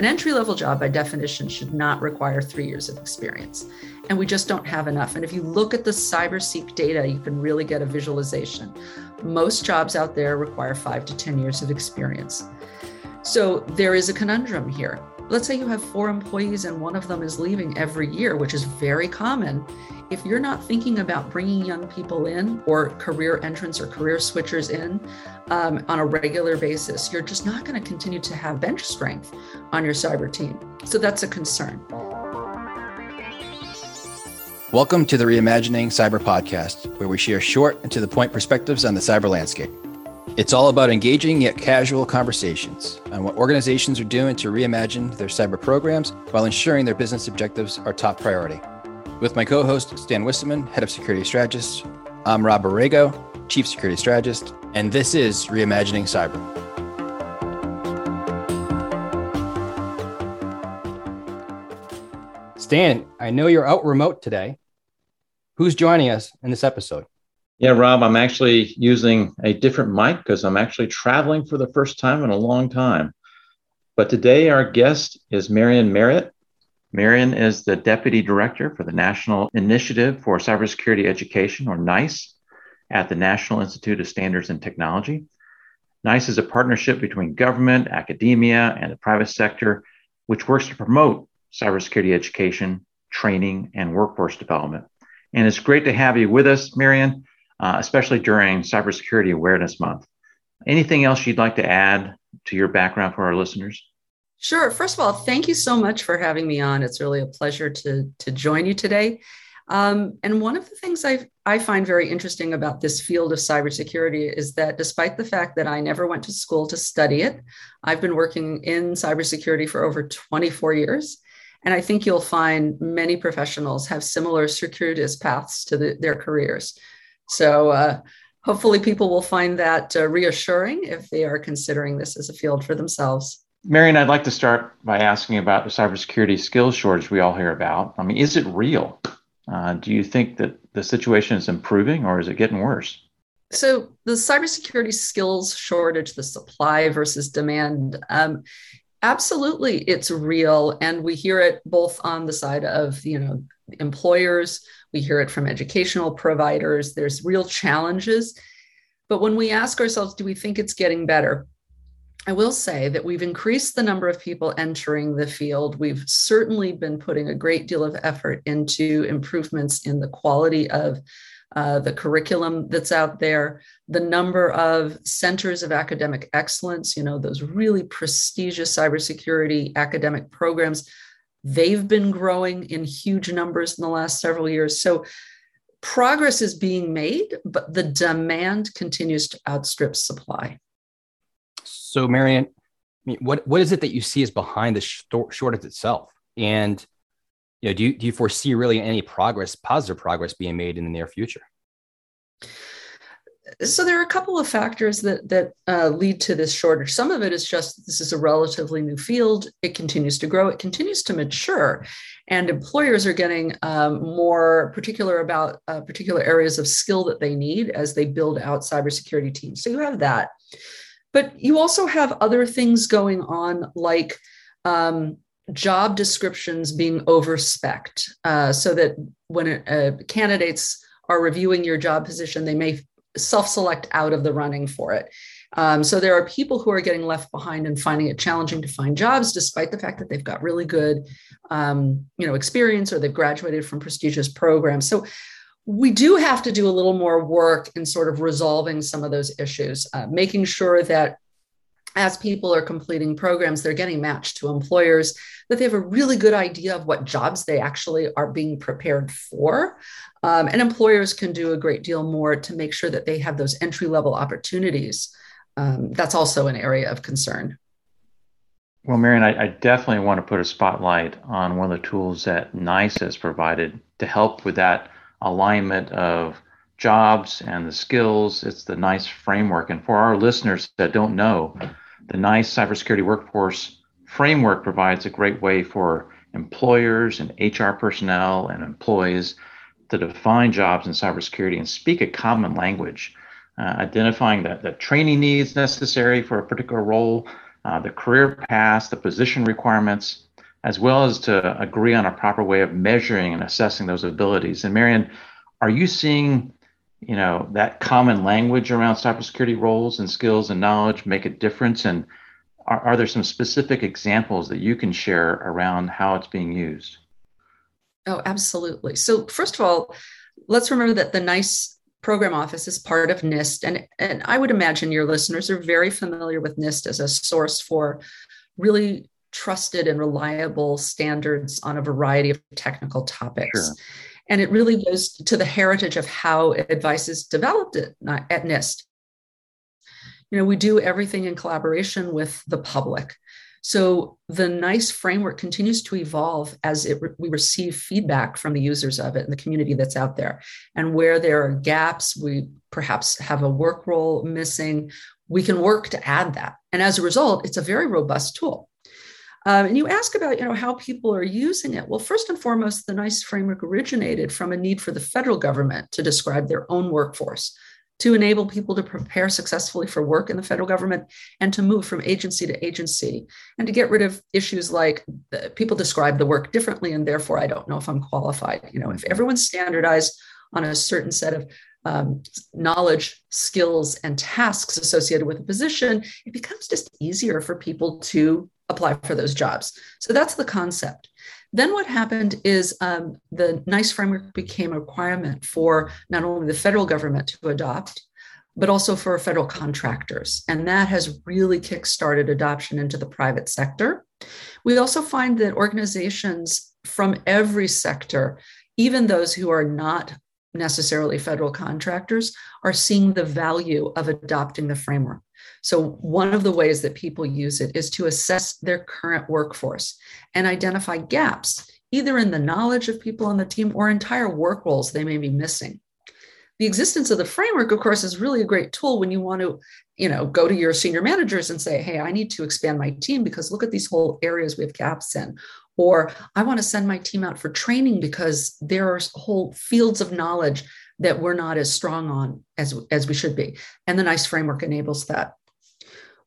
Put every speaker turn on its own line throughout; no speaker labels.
An entry level job, by definition, should not require three years of experience. And we just don't have enough. And if you look at the CyberSeek data, you can really get a visualization. Most jobs out there require five to 10 years of experience. So there is a conundrum here. Let's say you have four employees and one of them is leaving every year, which is very common. If you're not thinking about bringing young people in or career entrants or career switchers in um, on a regular basis, you're just not going to continue to have bench strength on your cyber team. So that's a concern.
Welcome to the Reimagining Cyber podcast, where we share short and to the point perspectives on the cyber landscape. It's all about engaging yet casual conversations on what organizations are doing to reimagine their cyber programs while ensuring their business objectives are top priority. With my co host, Stan Wisseman, Head of Security Strategist, I'm Rob Aragao, Chief Security Strategist, and this is Reimagining Cyber. Stan, I know you're out remote today. Who's joining us in this episode?
Yeah, Rob, I'm actually using a different mic because I'm actually traveling for the first time in a long time. But today, our guest is Marian Merritt. Marian is the Deputy Director for the National Initiative for Cybersecurity Education, or NICE, at the National Institute of Standards and Technology. NICE is a partnership between government, academia, and the private sector, which works to promote cybersecurity education, training, and workforce development. And it's great to have you with us, Marian uh, especially during Cybersecurity Awareness Month. Anything else you'd like to add to your background for our listeners?
Sure. First of all, thank you so much for having me on. It's really a pleasure to, to join you today. Um, and one of the things I, I find very interesting about this field of cybersecurity is that despite the fact that I never went to school to study it, I've been working in cybersecurity for over 24 years. And I think you'll find many professionals have similar circuitous paths to the, their careers. So uh, hopefully people will find that uh, reassuring if they are considering this as a field for themselves.
Marian, I'd like to start by asking about the cybersecurity skills shortage we all hear about. I mean, is it real? Uh, do you think that the situation is improving or is it getting worse?
So, the cybersecurity skills shortage, the supply versus demand, um, absolutely, it's real, and we hear it both on the side of you know employers we hear it from educational providers. There's real challenges. But when we ask ourselves, do we think it's getting better? I will say that we've increased the number of people entering the field. We've certainly been putting a great deal of effort into improvements in the quality of uh, the curriculum that's out there, the number of centers of academic excellence, you know, those really prestigious cybersecurity academic programs They've been growing in huge numbers in the last several years. So progress is being made, but the demand continues to outstrip supply.
So, Marian, what, what is it that you see is behind the shortage itself? And you know, do you, do you foresee really any progress, positive progress being made in the near future?
so there are a couple of factors that that uh, lead to this shortage. Some of it is just this is a relatively new field. It continues to grow. It continues to mature, and employers are getting um, more particular about uh, particular areas of skill that they need as they build out cybersecurity teams. So you have that, but you also have other things going on like. Um, job descriptions being overspec'd uh, so that when uh, candidates are reviewing your job position, they may self select out of the running for it. Um, so there are people who are getting left behind and finding it challenging to find jobs, despite the fact that they've got really good, um, you know, experience or they've graduated from prestigious programs. So we do have to do a little more work in sort of resolving some of those issues, uh, making sure that as people are completing programs, they're getting matched to employers, that they have a really good idea of what jobs they actually are being prepared for. Um, and employers can do a great deal more to make sure that they have those entry level opportunities. Um, that's also an area of concern.
Well, Marian, I, I, definitely want to put a spotlight on one of the tools that NICE has provided to help with that alignment of jobs and the skills. It's the NICE framework. And for our listeners that don't know, the NICE cybersecurity workforce framework provides a great way for employers and HR personnel and employees to define jobs in cybersecurity and speak a common language, uh, identifying the, the training needs necessary for a particular role, uh, the career paths, the position requirements, as well as to agree on a proper way of measuring and assessing those abilities. And Marian, are you seeing you know that common language around cybersecurity roles and skills and knowledge make a difference? And are, are there some specific examples that you can share around how it's being used?
Oh absolutely. So first of all let's remember that the nice program office is part of nist and, and i would imagine your listeners are very familiar with nist as a source for really trusted and reliable standards on a variety of technical topics. Sure. And it really goes to the heritage of how advice is developed at, NIST. You know, we do everything in collaboration with the public. So the NICE framework continues to evolve as it, we receive feedback from the users of it and the community that's out there. And where there are gaps, we perhaps have a work role missing, we can work to add that. And as a result, it's a very robust tool. Um, and you ask about, you know, how people are using it. Well, first and foremost, the NICE framework originated from a need for the federal government to describe their own workforce, to enable people to prepare successfully for work in the federal government and to move from agency to agency, and to get rid of issues like people describe the work differently, and therefore I don't know if I'm qualified. You know, if everyone's standardized on a certain set of um, knowledge, skills, and tasks associated with a position, it becomes just easier for people to apply for those jobs. So that's the concept. Then what happened is um, the NICE framework became a requirement for not only the federal government to adopt, but also for federal contractors. And that has really kickstarted adoption into the private sector. We also find that organizations from every sector, even those who are not necessarily federal contractors, are seeing the value of adopting the framework. So, one of the ways that people use it is to assess their current workforce and identify gaps, either in the knowledge of people on the team or entire work roles they may be missing. The existence of the framework, of course, is really a great tool when you want to, you know, go to your senior managers and say, "Hey, I need to expand my team because look at these whole areas we have gaps in." Or I want to send my team out for training because there are whole fields of knowledge that we're not as strong on as, as we should be. And the NICE framework enables that.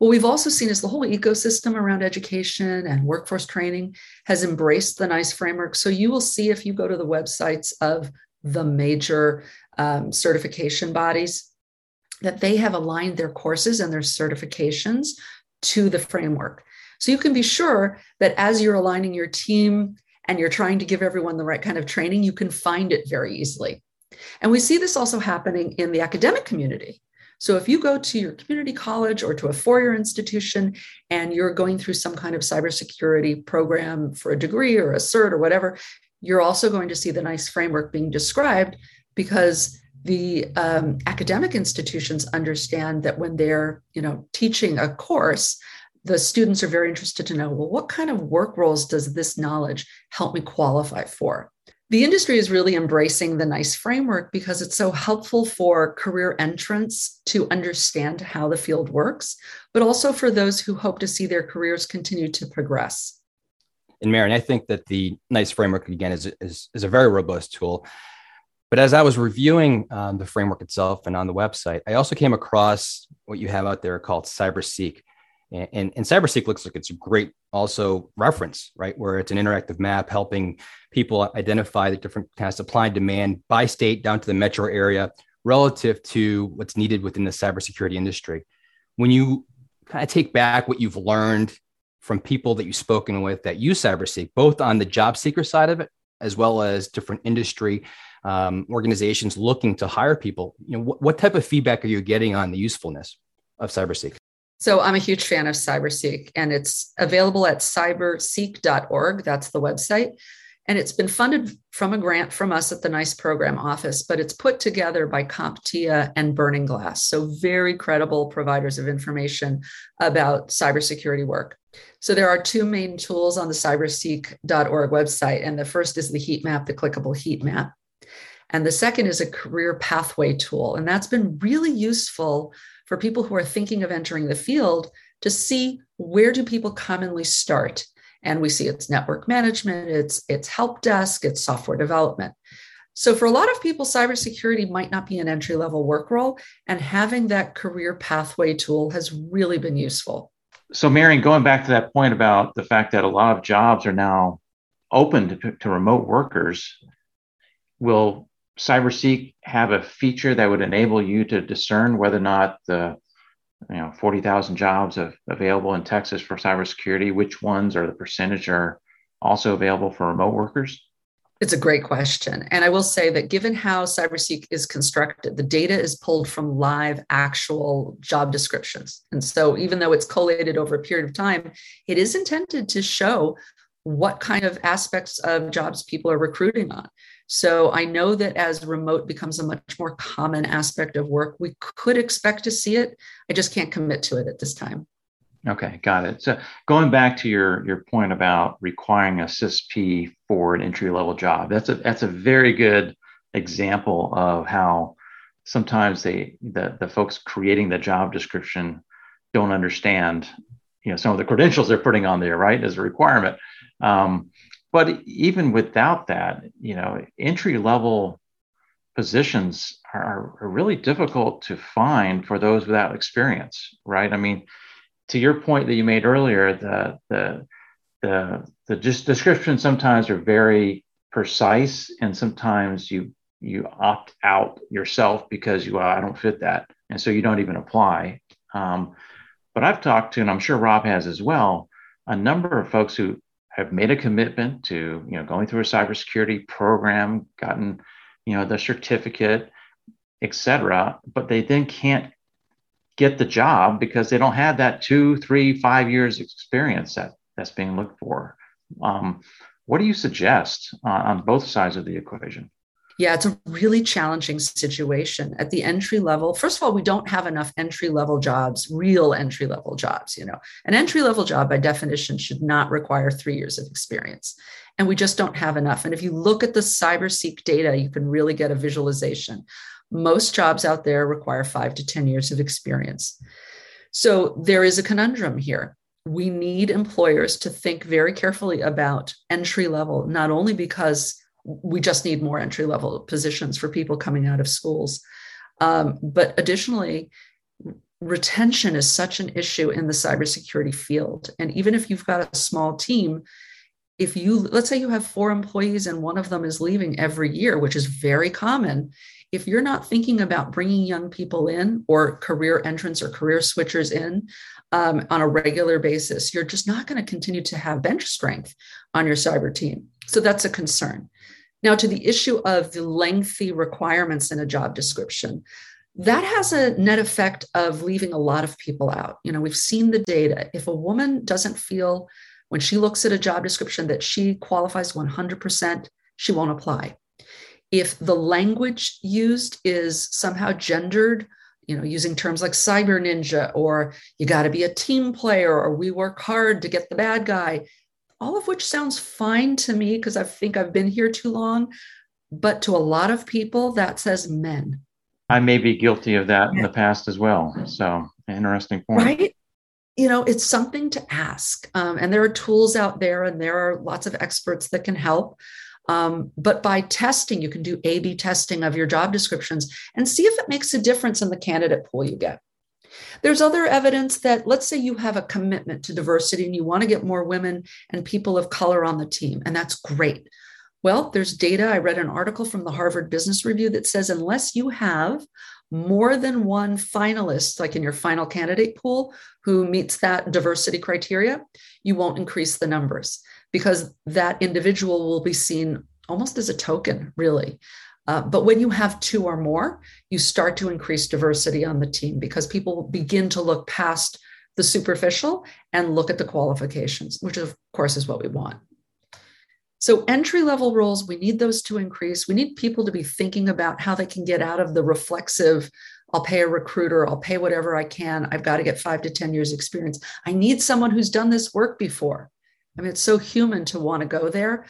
What we've also seen is the whole ecosystem around education and workforce training has embraced the NICE framework. So you will see if you go to the websites of the major um, certification bodies that they have aligned their courses and their certifications to the framework. So you can be sure that as you're aligning your team and you're trying to give everyone the right kind of training, you can find it very easily. And we see this also happening in the academic community. So if you go to your community college or to a four-year institution and you're going through some kind of cybersecurity program for a degree or a cert or whatever, you're also going to see the NICE framework being described because the um, academic institutions understand that when they're you know teaching a course the students are very interested to know well what kind of work roles does this knowledge help me qualify for the industry is really embracing the NICE framework because it's so helpful for career entrants to understand how the field works, but also for those who hope to see their careers continue to progress.
And Marian, I think that the NICE framework, again, is, is, is a very robust tool. But as I was reviewing um, the framework itself and on the website, I also came across what you have out there called CyberSeek. And, and, and CyberSeek looks like it's a great also reference, right? Where it's an interactive map helping people identify the different kind of supply and demand by state down to the metro area relative to what's needed within the cybersecurity industry. When you kind of take back what you've learned from people that you've spoken with that use CyberSeek, both on the job seeker side of it, as well as different industry um, organizations looking to hire people, you know, what, what type of feedback are you getting on the usefulness of CyberSeek?
So I'm a huge fan of CyberSeek, and it's available at cyberseek.org. That's the website. And it's been funded from a grant from us at the NICE program office, but it's put together by CompTIA and Burning Glass. So, very credible providers of information about cybersecurity work. So, there are two main tools on the cyberseek.org website. And the first is the heat map, the clickable heat map. And the second is a career pathway tool. And that's been really useful for people who are thinking of entering the field to see where do people commonly start. And we see it's network management it's it's help desk it's software development. So for a lot of people cybersecurity might not be an entry level work role and having that career pathway tool has really been useful.
So Marian, going back to that point about the fact that a lot of jobs are now open to, to remote workers, will CyberSeek have a feature that would enable you to discern whether or not the you know 40,000 jobs of, available in Texas for cybersecurity, which ones or the percentage are also available for remote workers?
It's a great question. And I will say that given how CyberSeek is constructed, the data is pulled from live actual job descriptions. And so even though it's collated over a period of time, it is intended to show what kind of aspects of jobs people are recruiting on. So I know that as remote becomes a much more common aspect of work, we could expect to see it. I just can't commit to it at this time.
Okay, got it. So going back to your your point about requiring a CISSP for an entry level job, that's a that's a very good example of how sometimes they the the folks creating the job description don't understand you know some of the credentials they're putting on there right as a requirement um, but even without that you know entry level positions are, are really difficult to find for those without experience right i mean to your point that you made earlier, the the the the just descriptions sometimes are very precise, and sometimes you you opt out yourself because you well, I don't fit that, and so you don't even apply. Um, but I've talked to, and I'm sure Rob has as well, a number of folks who have made a commitment to you know going through a cybersecurity program, gotten you know the certificate, et cetera, but they then can't get the job because they don't have that two, three, five years experience that that's being looked for. Um, what do you suggest on both sides of the equation?
Yeah, it's a really challenging situation at the entry level. First of all, we don't have enough entry level jobs, real entry level jobs. You know, an entry level job by definition should not require three years of experience. And we just don't have enough. And if you look at the CyberSeek data, you can really get a visualization most jobs out there require five to 10 years of experience. So there is a conundrum here. We need employers to think very carefully about entry level, not only because we just need more entry level positions for people coming out of schools, um, but additionally, retention is such an issue in the cybersecurity field. And even if you've got a small team, if you let's say you have four employees and one of them is leaving every year, which is very common, if you're not thinking about bringing young people in or career entrants or career switchers in um, on a regular basis, you're just not going to continue to have bench strength on your cyber team. So that's a concern. Now, to the issue of the lengthy requirements in a job description, that has a net effect of leaving a lot of people out. You know, we've seen the data. If a woman doesn't feel when she looks at a job description that she qualifies 100%, she won't apply if the language used is somehow gendered, you know, using terms like cyber ninja or you got to be a team player or we work hard to get the bad guy, all of which sounds fine to me because I think I've been here too long. But to a lot of people, that says men.
I may be guilty of that yeah. in the past as well. So, interesting point.
Right? You know, it's something to ask. Um, and there are tools out there, and there are lots of experts that can help. Um, but by testing, you can do A B testing of your job descriptions and see if it makes a difference in the candidate pool you get. There's other evidence that, let's say you have a commitment to diversity and you want to get more women and people of color on the team, and that's great. Well, there's data. I read an article from the Harvard Business Review that says unless you have more than one finalist, like in your final candidate pool, who meets that diversity criteria, you won't increase the numbers because that individual will be seen almost as a token, really. Uh, but when you have two or more, you start to increase diversity on the team because people begin to look past the superficial and look at the qualifications, which of course is what we want. So, entry level roles, we need those to increase. We need people to be thinking about how they can get out of the reflexive I'll pay a recruiter, I'll pay whatever I can. I've got to get five to 10 years experience. I need someone who's done this work before. I mean, it's so human to want to go there,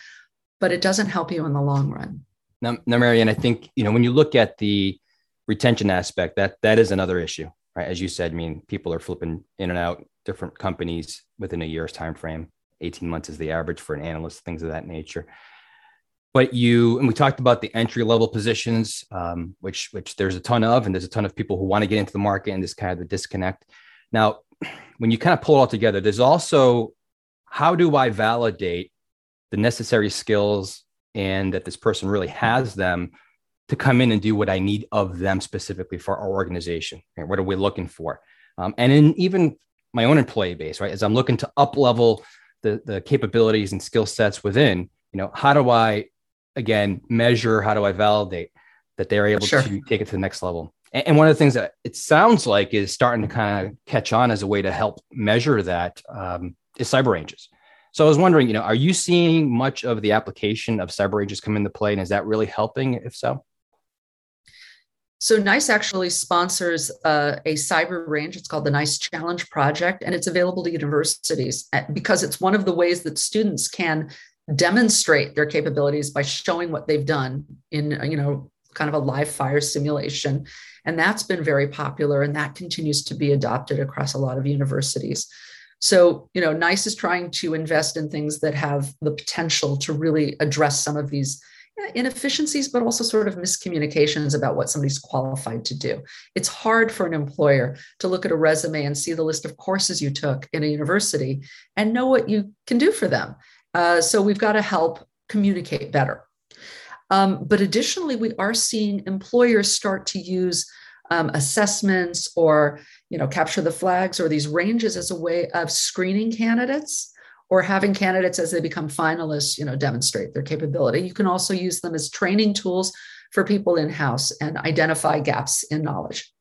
but it doesn't help you in the long run.
Now, now Marian, I think you know when you look at the retention aspect, that that is another issue, right? As you said, I mean, people are flipping in and out different companies within a year's time frame. 18 months is the average for an analyst, things of that nature. But you and we talked about the entry level positions, um, which which there's a ton of, and there's a ton of people who want to get into the market, and this kind of the disconnect Now, when you kind of pull it all together, there's also how do I validate the necessary skills and that this person really has them to come in and do what I need of them specifically for our organization. Right? What are we looking for? Um, and in even my own employee base, right? As I'm looking to up level the, the capabilities and skill sets within, you know, how do I again measure, how do I validate that they're able sure. to take it to the next level? And, and one of the things that it sounds like is starting to kind of catch on as a way to help measure that um, is cyber ranges. So I was wondering, you know, are you seeing much of the application of cyber ranges come into play, and is that really helping? If so,
so NICE actually sponsors uh, a cyber range. It's called the NICE Challenge Project, and it's available to universities because it's one of the ways that students can demonstrate their capabilities by showing what they've done in, you know, kind of a live fire simulation. And that's been very popular, and that continues to be adopted across a lot of universities. So, you know, NICE is trying to invest in things that have the potential to really address some of these inefficiencies, but also sort of miscommunications about what somebody's qualified to do. It's hard for an employer to look at a resume and see the list of courses you took in a university and know what you can do for them. Uh, so we've got to help communicate better. Um, but additionally, we are seeing employers start to use um, assessments or you know capture the flags or these ranges as a way of screening candidates or having candidates as they become finalists, you know, demonstrate their capability. You can also use them as training tools for people in house and identify gaps in knowledge.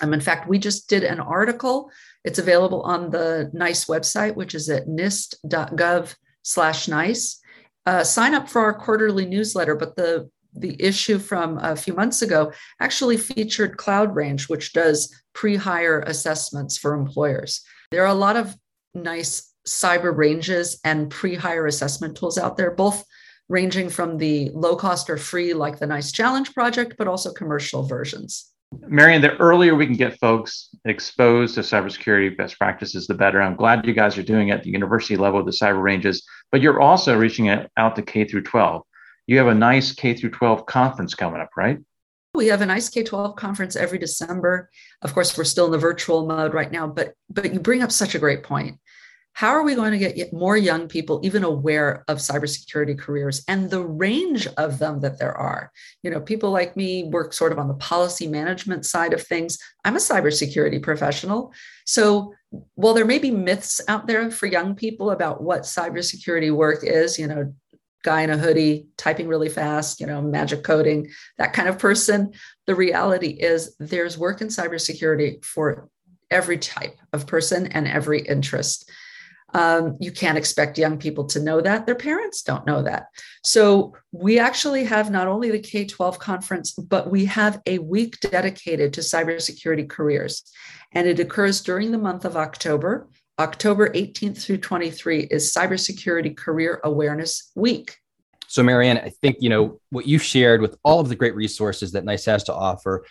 Um, in fact, we just did an article. It's available on the NICE website, which is at nist.gov slash NICE. Uh, sign up for our quarterly newsletter, but the the issue from a few months ago actually featured Cloud Range, which does pre-hire assessments for employers. There are a lot of nice cyber ranges and pre-hire assessment tools out there, both ranging from the low cost or free, like the NICE Challenge project, but also commercial versions.
Marian, the earlier we can get folks exposed to cybersecurity best practices, the better. I'm glad you guys are doing it at the university level with the cyber ranges, but you're also reaching out to K through 12. You have a nice K through 12 conference coming up, right?
We have a nice K 12 conference every December. Of course, we're still in the virtual mode right now, but but you bring up such a great point how are we going to get more young people even aware of cybersecurity careers and the range of them that there are? You know, people like me work sort of on the policy management side of things. I'm a cybersecurity professional. So while there may be myths out there for young people about what cybersecurity work is, you know, guy in a hoodie typing really fast, you know, magic coding, that kind of person, the reality is there's work in cybersecurity for every type of person and every interest. Um, you can't expect young people to know that. Their parents don't know that. So we actually have not only the K 12 conference, but we have a week dedicated to cybersecurity careers. And it occurs during the month of October. October 18th through 23 is Cybersecurity Career Awareness Week.
So, Marianne, I think you know what you've shared with all of the great resources that NICE has to offer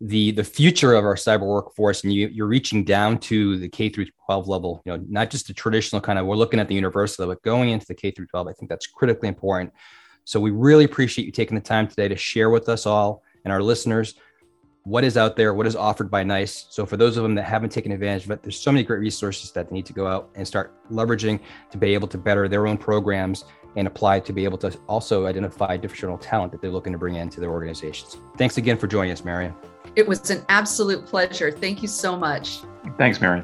the the future of our cyber workforce and you, you're reaching down to the k through 12 level you know not just the traditional kind of we're looking at the university but going into the k through 12 i think that's critically important so we really appreciate you taking the time today to share with us all and our listeners what is out there what is offered by nice so for those of them that haven't taken advantage of it there's so many great resources that they need to go out and start leveraging to be able to better their own programs and apply to be able to also identify additional talent that they're looking to bring into their organizations thanks again for joining us marian
it was an absolute pleasure. Thank you so much.
Thanks, Mary.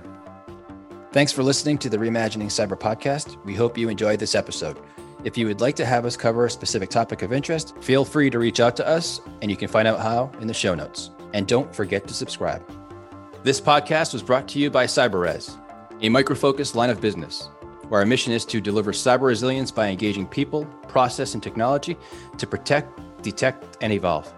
Thanks for listening to the Reimagining Cyber podcast. We hope you enjoyed this episode. If you would like to have us cover a specific topic of interest, feel free to reach out to us, and you can find out how in the show notes. And don't forget to subscribe. This podcast was brought to you by CyberRes, a micro-focused line of business, where our mission is to deliver cyber resilience by engaging people, process, and technology to protect, detect, and evolve.